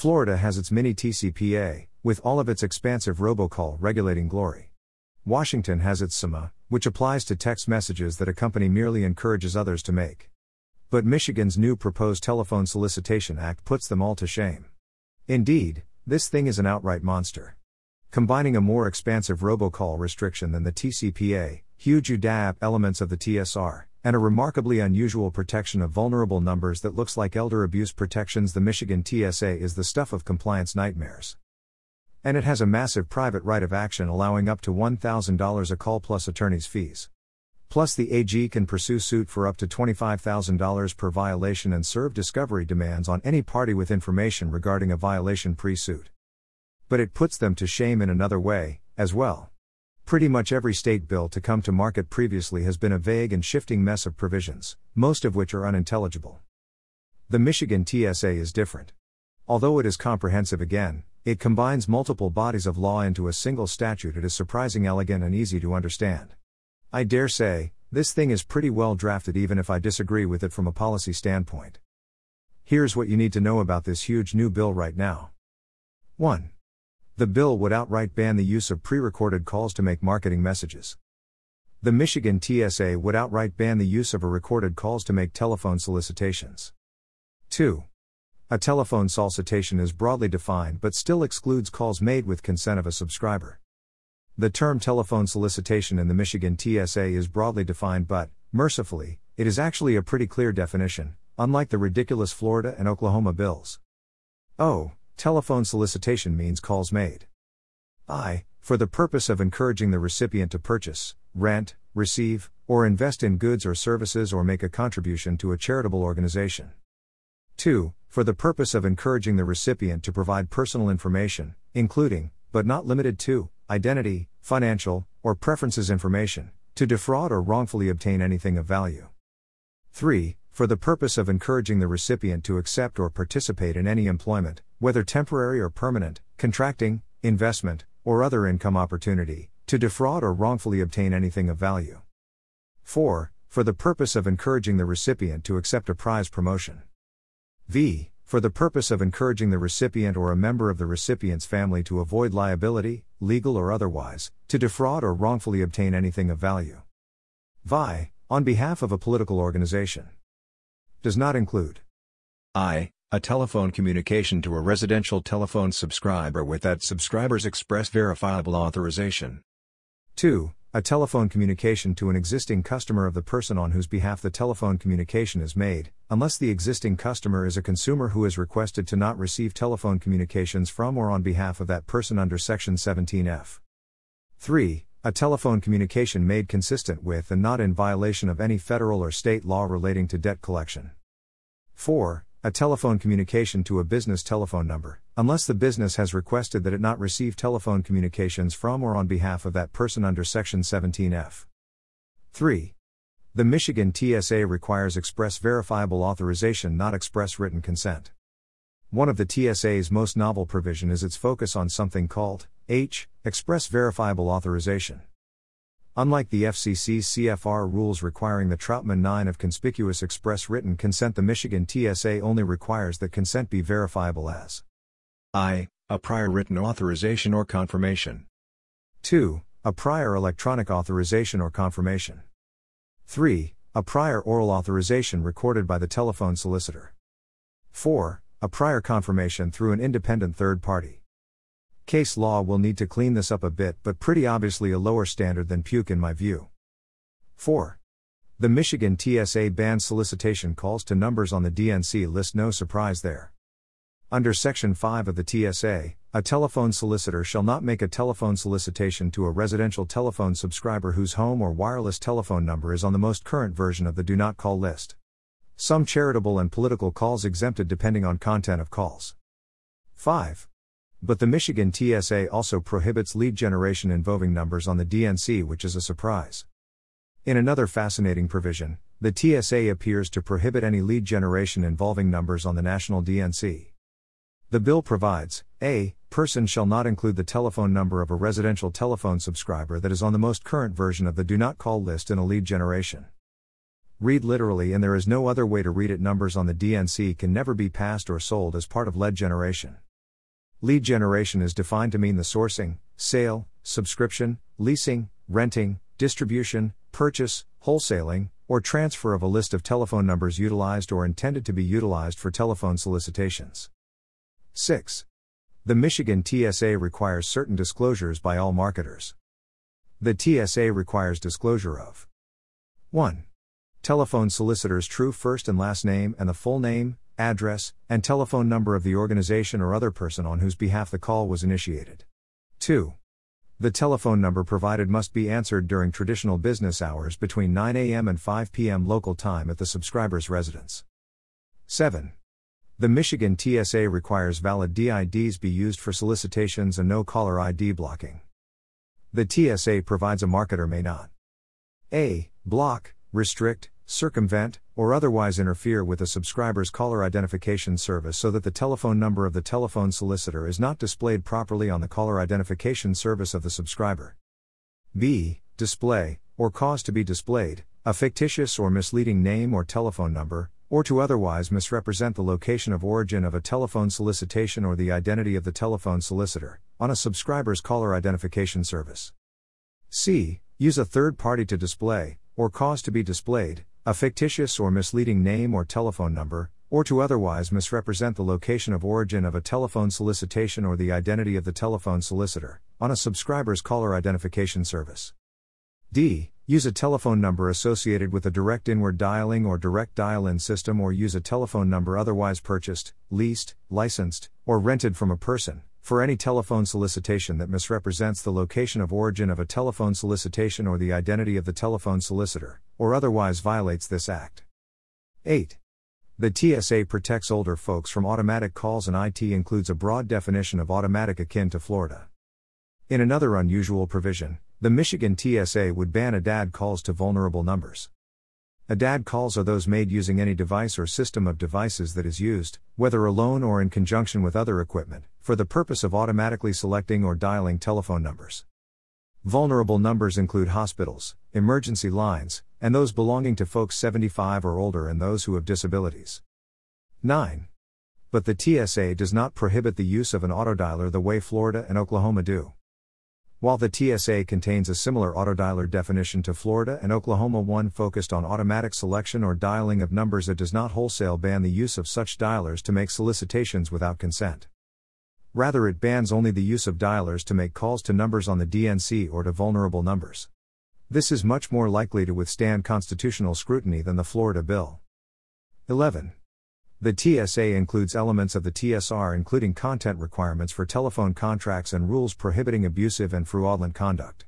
Florida has its mini TCPA, with all of its expansive robocall regulating glory. Washington has its CEMA, which applies to text messages that a company merely encourages others to make. But Michigan's new proposed Telephone Solicitation Act puts them all to shame. Indeed, this thing is an outright monster. Combining a more expansive robocall restriction than the TCPA, huge UDAP elements of the TSR, and a remarkably unusual protection of vulnerable numbers that looks like elder abuse protections, the Michigan TSA is the stuff of compliance nightmares. And it has a massive private right of action allowing up to $1,000 a call plus attorney's fees. Plus, the AG can pursue suit for up to $25,000 per violation and serve discovery demands on any party with information regarding a violation pre suit. But it puts them to shame in another way, as well. Pretty much every state bill to come to market previously has been a vague and shifting mess of provisions, most of which are unintelligible. The Michigan TSA is different. Although it is comprehensive again, it combines multiple bodies of law into a single statute. It is surprising elegant and easy to understand. I dare say, this thing is pretty well drafted even if I disagree with it from a policy standpoint. Here's what you need to know about this huge new bill right now. 1. The bill would outright ban the use of pre recorded calls to make marketing messages. The Michigan TSA would outright ban the use of a recorded calls to make telephone solicitations. 2. A telephone solicitation is broadly defined but still excludes calls made with consent of a subscriber. The term telephone solicitation in the Michigan TSA is broadly defined, but, mercifully, it is actually a pretty clear definition, unlike the ridiculous Florida and Oklahoma bills. Oh, telephone solicitation means calls made. I, for the purpose of encouraging the recipient to purchase, rent, receive, or invest in goods or services or make a contribution to a charitable organization. 2. For the purpose of encouraging the recipient to provide personal information, including, but not limited to, identity, financial, or preferences information, to defraud or wrongfully obtain anything of value. 3. For the purpose of encouraging the recipient to accept or participate in any employment, whether temporary or permanent, contracting, investment, or other income opportunity, to defraud or wrongfully obtain anything of value. 4. For the purpose of encouraging the recipient to accept a prize promotion. V for the purpose of encouraging the recipient or a member of the recipient's family to avoid liability, legal or otherwise, to defraud or wrongfully obtain anything of value. VI, on behalf of a political organization. Does not include I, a telephone communication to a residential telephone subscriber with that subscriber's express verifiable authorization. 2 a telephone communication to an existing customer of the person on whose behalf the telephone communication is made, unless the existing customer is a consumer who is requested to not receive telephone communications from or on behalf of that person under Section 17F. 3. A telephone communication made consistent with and not in violation of any federal or state law relating to debt collection. 4 a telephone communication to a business telephone number, unless the business has requested that it not receive telephone communications from or on behalf of that person under Section 17F. 3. The Michigan TSA requires express verifiable authorization, not express written consent. One of the TSA's most novel provision is its focus on something called H, express verifiable authorization. Unlike the FCC's CFR rules requiring the Troutman 9 of conspicuous express written consent, the Michigan TSA only requires that consent be verifiable as I. A prior written authorization or confirmation. 2. A prior electronic authorization or confirmation. 3. A prior oral authorization recorded by the telephone solicitor. 4. A prior confirmation through an independent third party. Case law will need to clean this up a bit, but pretty obviously a lower standard than PEWC in my view. 4. The Michigan TSA bans solicitation calls to numbers on the DNC list, no surprise there. Under Section 5 of the TSA, a telephone solicitor shall not make a telephone solicitation to a residential telephone subscriber whose home or wireless telephone number is on the most current version of the Do Not Call list. Some charitable and political calls exempted depending on content of calls. 5. But the Michigan TSA also prohibits lead generation involving numbers on the DNC, which is a surprise. In another fascinating provision, the TSA appears to prohibit any lead generation involving numbers on the national DNC. The bill provides A. Person shall not include the telephone number of a residential telephone subscriber that is on the most current version of the Do Not Call list in a lead generation. Read literally, and there is no other way to read it. Numbers on the DNC can never be passed or sold as part of lead generation. Lead generation is defined to mean the sourcing, sale, subscription, leasing, renting, distribution, purchase, wholesaling, or transfer of a list of telephone numbers utilized or intended to be utilized for telephone solicitations. 6. The Michigan TSA requires certain disclosures by all marketers. The TSA requires disclosure of 1. Telephone solicitor's true first and last name and the full name, address, and telephone number of the organization or other person on whose behalf the call was initiated. 2. The telephone number provided must be answered during traditional business hours between 9 a.m. and 5 p.m. local time at the subscriber's residence. 7. The Michigan TSA requires valid DIDs be used for solicitations and no caller ID blocking. The TSA provides a marketer may not a. block, restrict, circumvent, or otherwise interfere with a subscriber's caller identification service so that the telephone number of the telephone solicitor is not displayed properly on the caller identification service of the subscriber. b. display, or cause to be displayed, a fictitious or misleading name or telephone number, or to otherwise misrepresent the location of origin of a telephone solicitation or the identity of the telephone solicitor, on a subscriber's caller identification service. c. Use a third party to display, or cause to be displayed, a fictitious or misleading name or telephone number, or to otherwise misrepresent the location of origin of a telephone solicitation or the identity of the telephone solicitor, on a subscriber's caller identification service. D. Use a telephone number associated with a direct inward dialing or direct dial in system or use a telephone number otherwise purchased, leased, licensed, or rented from a person, for any telephone solicitation that misrepresents the location of origin of a telephone solicitation or the identity of the telephone solicitor, or otherwise violates this act. 8. The TSA protects older folks from automatic calls and IT includes a broad definition of automatic akin to Florida. In another unusual provision, the Michigan TSA would ban ADAD calls to vulnerable numbers. ADAD calls are those made using any device or system of devices that is used, whether alone or in conjunction with other equipment, for the purpose of automatically selecting or dialing telephone numbers. Vulnerable numbers include hospitals, emergency lines, and those belonging to folks 75 or older and those who have disabilities. 9. But the TSA does not prohibit the use of an autodialer the way Florida and Oklahoma do. While the TSA contains a similar autodialer definition to Florida and Oklahoma one focused on automatic selection or dialing of numbers, it does not wholesale ban the use of such dialers to make solicitations without consent. Rather, it bans only the use of dialers to make calls to numbers on the DNC or to vulnerable numbers. This is much more likely to withstand constitutional scrutiny than the Florida bill. 11. The TSA includes elements of the TSR, including content requirements for telephone contracts and rules prohibiting abusive and fraudulent conduct.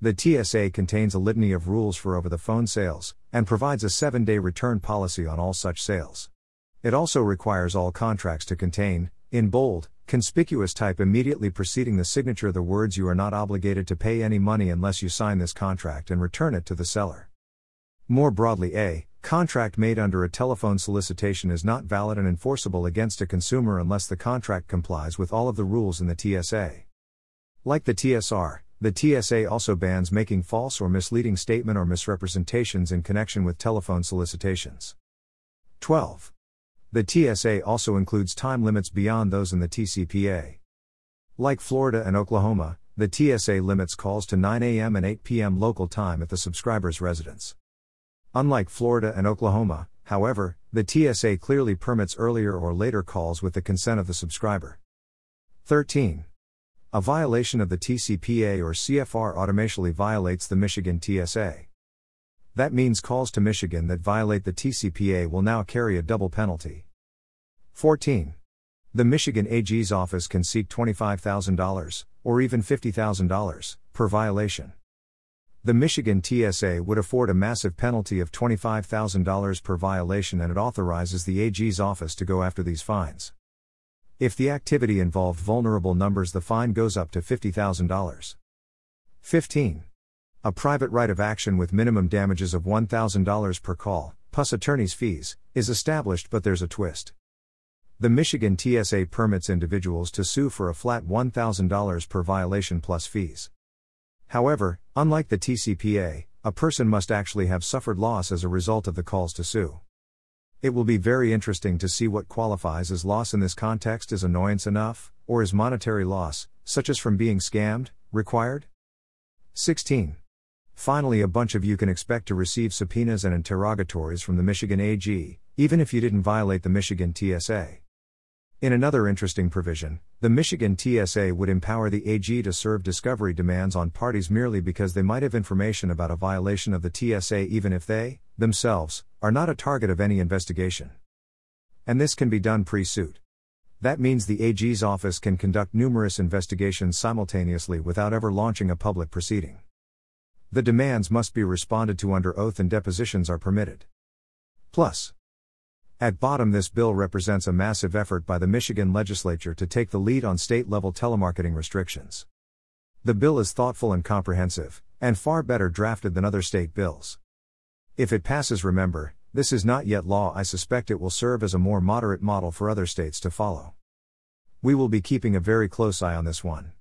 The TSA contains a litany of rules for over the phone sales, and provides a seven day return policy on all such sales. It also requires all contracts to contain, in bold, conspicuous type immediately preceding the signature the words you are not obligated to pay any money unless you sign this contract and return it to the seller. More broadly, a contract made under a telephone solicitation is not valid and enforceable against a consumer unless the contract complies with all of the rules in the TSA. Like the TSR, the TSA also bans making false or misleading statement or misrepresentations in connection with telephone solicitations. 12. The TSA also includes time limits beyond those in the TCPA. Like Florida and Oklahoma, the TSA limits calls to 9 a.m. and 8 p.m. local time at the subscriber's residence. Unlike Florida and Oklahoma, however, the TSA clearly permits earlier or later calls with the consent of the subscriber. 13. A violation of the TCPA or CFR automatically violates the Michigan TSA. That means calls to Michigan that violate the TCPA will now carry a double penalty. 14. The Michigan AG's office can seek $25,000, or even $50,000, per violation the Michigan TSA would afford a massive penalty of $25,000 per violation and it authorizes the AG's office to go after these fines. If the activity involved vulnerable numbers, the fine goes up to $50,000. 15. A private right of action with minimum damages of $1,000 per call, plus attorney's fees, is established, but there's a twist. The Michigan TSA permits individuals to sue for a flat $1,000 per violation plus fees. However, unlike the TCPA, a person must actually have suffered loss as a result of the calls to sue. It will be very interesting to see what qualifies as loss in this context is annoyance enough, or is monetary loss, such as from being scammed, required? 16. Finally, a bunch of you can expect to receive subpoenas and interrogatories from the Michigan AG, even if you didn't violate the Michigan TSA. In another interesting provision, the Michigan TSA would empower the AG to serve discovery demands on parties merely because they might have information about a violation of the TSA even if they, themselves, are not a target of any investigation. And this can be done pre suit. That means the AG's office can conduct numerous investigations simultaneously without ever launching a public proceeding. The demands must be responded to under oath and depositions are permitted. Plus, at bottom, this bill represents a massive effort by the Michigan legislature to take the lead on state level telemarketing restrictions. The bill is thoughtful and comprehensive, and far better drafted than other state bills. If it passes, remember, this is not yet law. I suspect it will serve as a more moderate model for other states to follow. We will be keeping a very close eye on this one.